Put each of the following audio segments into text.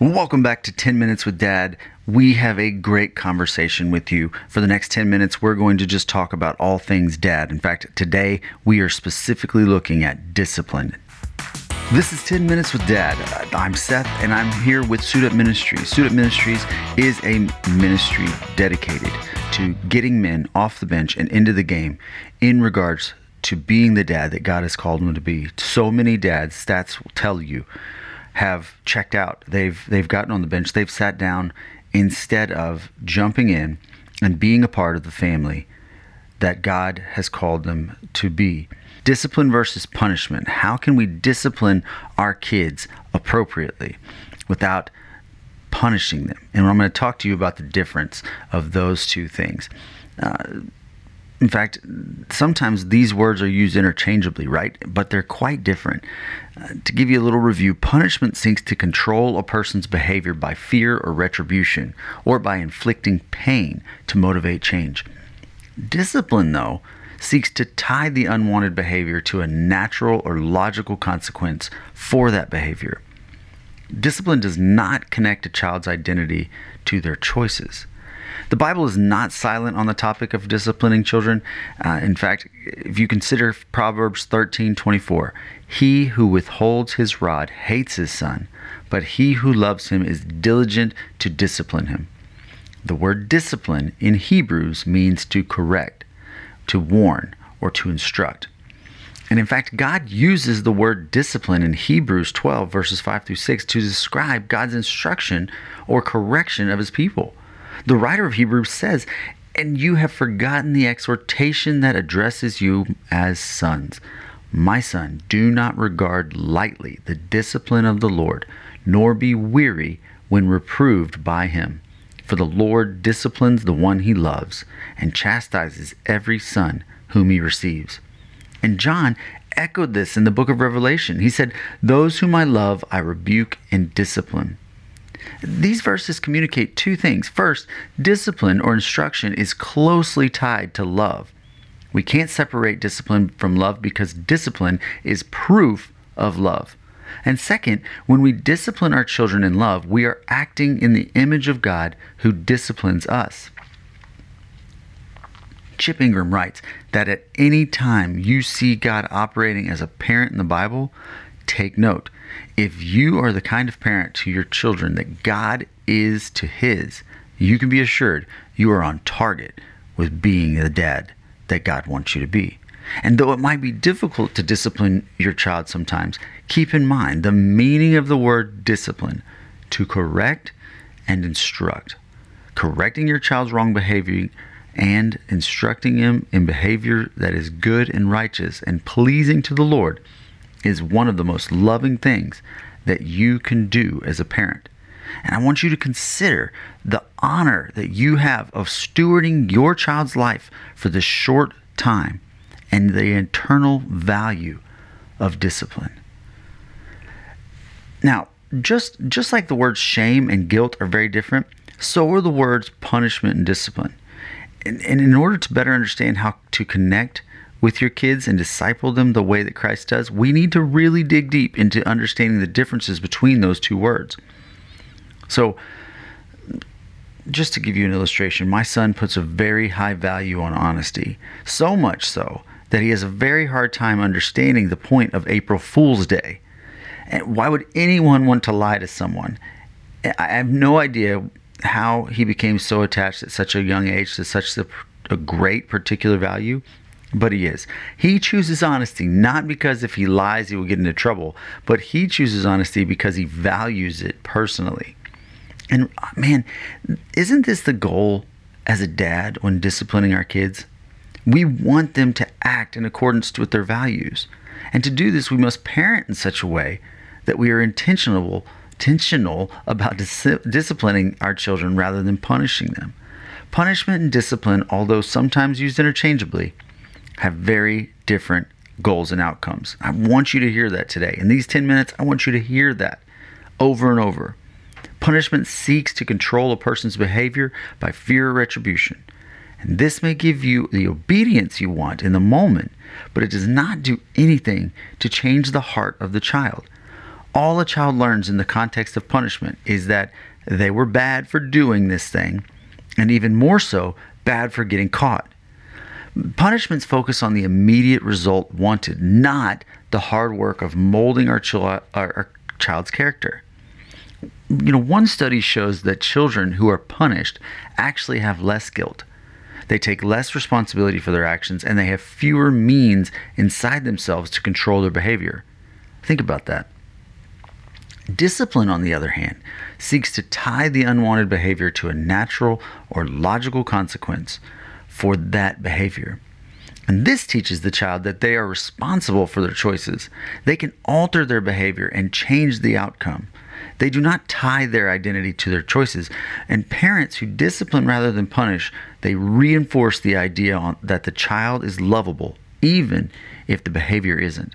Welcome back to 10 Minutes with Dad. We have a great conversation with you. For the next 10 minutes, we're going to just talk about all things dad. In fact, today we are specifically looking at discipline. This is 10 Minutes with Dad. I'm Seth, and I'm here with Suit Ministries. Suit Ministries is a ministry dedicated to getting men off the bench and into the game in regards to being the dad that God has called them to be. So many dads, stats will tell you, have checked out. They've they've gotten on the bench. They've sat down instead of jumping in and being a part of the family that God has called them to be. Discipline versus punishment. How can we discipline our kids appropriately without punishing them? And I'm going to talk to you about the difference of those two things. Uh, in fact, sometimes these words are used interchangeably, right? But they're quite different. Uh, to give you a little review, punishment seeks to control a person's behavior by fear or retribution, or by inflicting pain to motivate change. Discipline, though, seeks to tie the unwanted behavior to a natural or logical consequence for that behavior. Discipline does not connect a child's identity to their choices. The Bible is not silent on the topic of disciplining children. Uh, in fact, if you consider Proverbs 13 24, he who withholds his rod hates his son, but he who loves him is diligent to discipline him. The word discipline in Hebrews means to correct, to warn, or to instruct. And in fact, God uses the word discipline in Hebrews 12, verses 5 through 6, to describe God's instruction or correction of his people. The writer of Hebrews says, And you have forgotten the exhortation that addresses you as sons. My son, do not regard lightly the discipline of the Lord, nor be weary when reproved by him. For the Lord disciplines the one he loves, and chastises every son whom he receives. And John echoed this in the book of Revelation. He said, Those whom I love, I rebuke and discipline. These verses communicate two things. First, discipline or instruction is closely tied to love. We can't separate discipline from love because discipline is proof of love. And second, when we discipline our children in love, we are acting in the image of God who disciplines us. Chip Ingram writes that at any time you see God operating as a parent in the Bible, take note. If you are the kind of parent to your children that God is to his, you can be assured you are on target with being the dad that God wants you to be. And though it might be difficult to discipline your child sometimes, keep in mind the meaning of the word discipline to correct and instruct. Correcting your child's wrong behavior and instructing him in behavior that is good and righteous and pleasing to the Lord is one of the most loving things that you can do as a parent. And I want you to consider the honor that you have of stewarding your child's life for this short time and the eternal value of discipline. Now, just just like the words shame and guilt are very different, so are the words punishment and discipline. And, and in order to better understand how to connect with your kids and disciple them the way that Christ does, we need to really dig deep into understanding the differences between those two words. So, just to give you an illustration, my son puts a very high value on honesty, so much so that he has a very hard time understanding the point of April Fool's Day. And why would anyone want to lie to someone? I have no idea how he became so attached at such a young age to such a, great particular value but he is. He chooses honesty not because if he lies he will get into trouble, but he chooses honesty because he values it personally. And uh, man, isn't this the goal as a dad when disciplining our kids? We want them to act in accordance with their values. And to do this, we must parent in such a way that we are intentional intentional about dis- disciplining our children rather than punishing them. Punishment and discipline, although sometimes used interchangeably, have very different goals and outcomes. I want you to hear that today. In these 10 minutes, I want you to hear that over and over. Punishment seeks to control a person's behavior by fear or retribution. And this may give you the obedience you want in the moment, but it does not do anything to change the heart of the child. All a child learns in the context of punishment is that they were bad for doing this thing, and even more so, bad for getting caught. Punishments focus on the immediate result wanted, not the hard work of molding our, our, our child's character. You know, one study shows that children who are punished actually have less guilt. They take less responsibility for their actions and they have fewer means inside themselves to control their behavior. Think about that. Discipline, on the other hand, seeks to tie the unwanted behavior to a natural or logical consequence for that behavior. And this teaches the child that they are responsible for their choices. They can alter their behavior and change the outcome. They do not tie their identity to their choices. And parents who discipline rather than punish, they reinforce the idea on, that the child is lovable, even if the behavior isn't.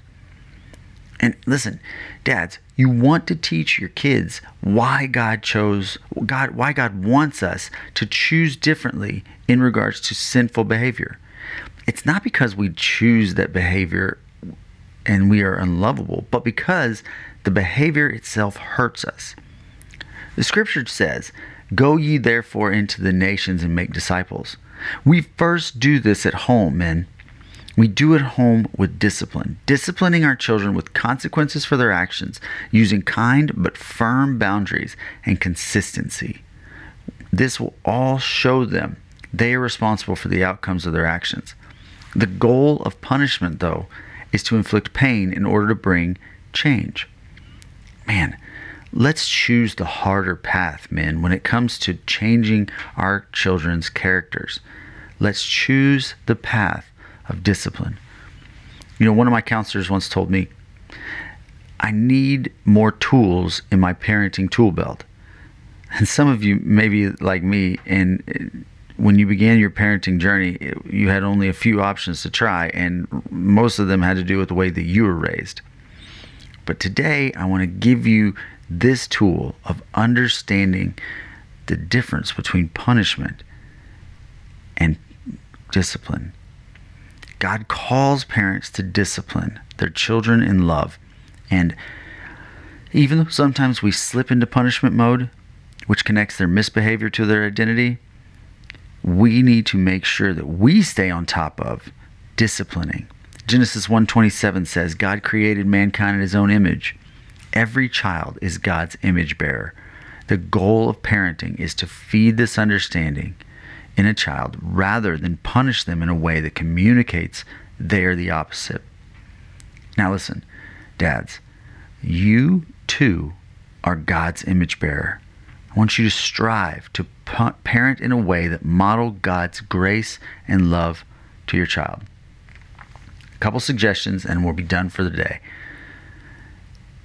And listen, dads, you want to teach your kids why God chose God why God wants us to choose differently in regards to sinful behavior. It's not because we choose that behavior and we are unlovable, but because the behavior itself hurts us. The scripture says, Go ye therefore into the nations and make disciples. We first do this at home, men. We do it at home with discipline, disciplining our children with consequences for their actions, using kind but firm boundaries and consistency. This will all show them they are responsible for the outcomes of their actions. The goal of punishment, though, is to inflict pain in order to bring change. Man, let's choose the harder path, men, when it comes to changing our children's characters. Let's choose the path of discipline. You know, one of my counselors once told me, I need more tools in my parenting tool belt. And some of you, maybe like me, and uh, when you began your parenting journey, you had only a few options to try, and most of them had to do with the way that you were raised. But today, I want to give you this tool of understanding the difference between punishment and discipline. God calls parents to discipline their children in love. And even though sometimes we slip into punishment mode, which connects their misbehavior to their identity, we need to make sure that we stay on top of disciplining. Genesis 1:27 says God created mankind in his own image. Every child is God's image bearer. The goal of parenting is to feed this understanding in a child rather than punish them in a way that communicates they are the opposite. Now, listen, dads, you too are God's image bearer. I want you to strive to parent in a way that model God's grace and love to your child. A couple suggestions, and we'll be done for the day.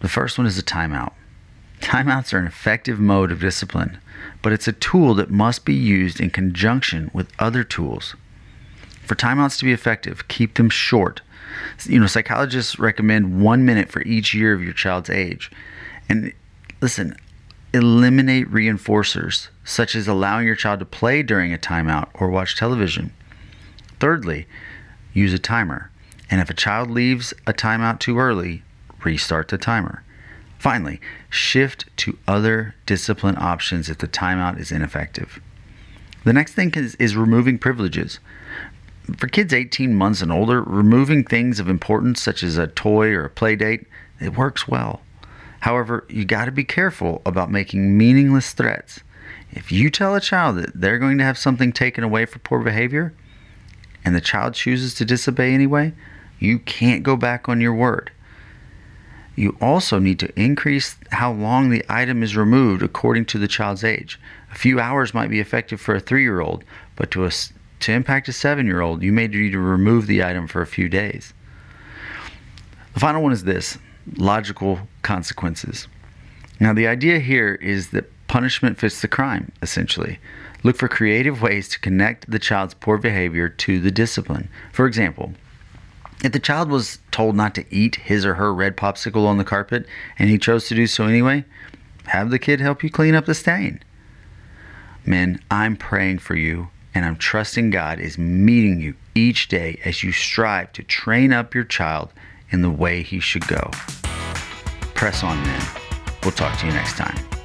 The first one is a timeout. Timeouts are an effective mode of discipline, but it's a tool that must be used in conjunction with other tools. For timeouts to be effective, keep them short. You know, psychologists recommend one minute for each year of your child's age. And listen, eliminate reinforcers, such as allowing your child to play during a timeout or watch television. Thirdly, use a timer. And if a child leaves a timeout too early, restart the timer. Finally, shift to other discipline options if the timeout is ineffective. The next thing is, is, removing privileges. For kids 18 months and older, removing things of importance such as a toy or a play date, it works well. However, you got to be careful about making meaningless threats. If you tell a child that they're going to have something taken away for poor behavior, and the child chooses to disobey anyway, you can't go back on your word. You also need to increase how long the item is removed according to the child's age. A few hours might be effective for a three year old, but to, a, to impact a seven year old, you may need to remove the item for a few days. The final one is this logical consequences. Now, the idea here is that punishment fits the crime, essentially. Look for creative ways to connect the child's poor behavior to the discipline. For example, if the child was told not to eat his or her red popsicle on the carpet and he chose to do so anyway, have the kid help you clean up the stain. Men, I'm praying for you and I'm trusting God is meeting you each day as you strive to train up your child in the way he should go. Press on, men. We'll talk to you next time.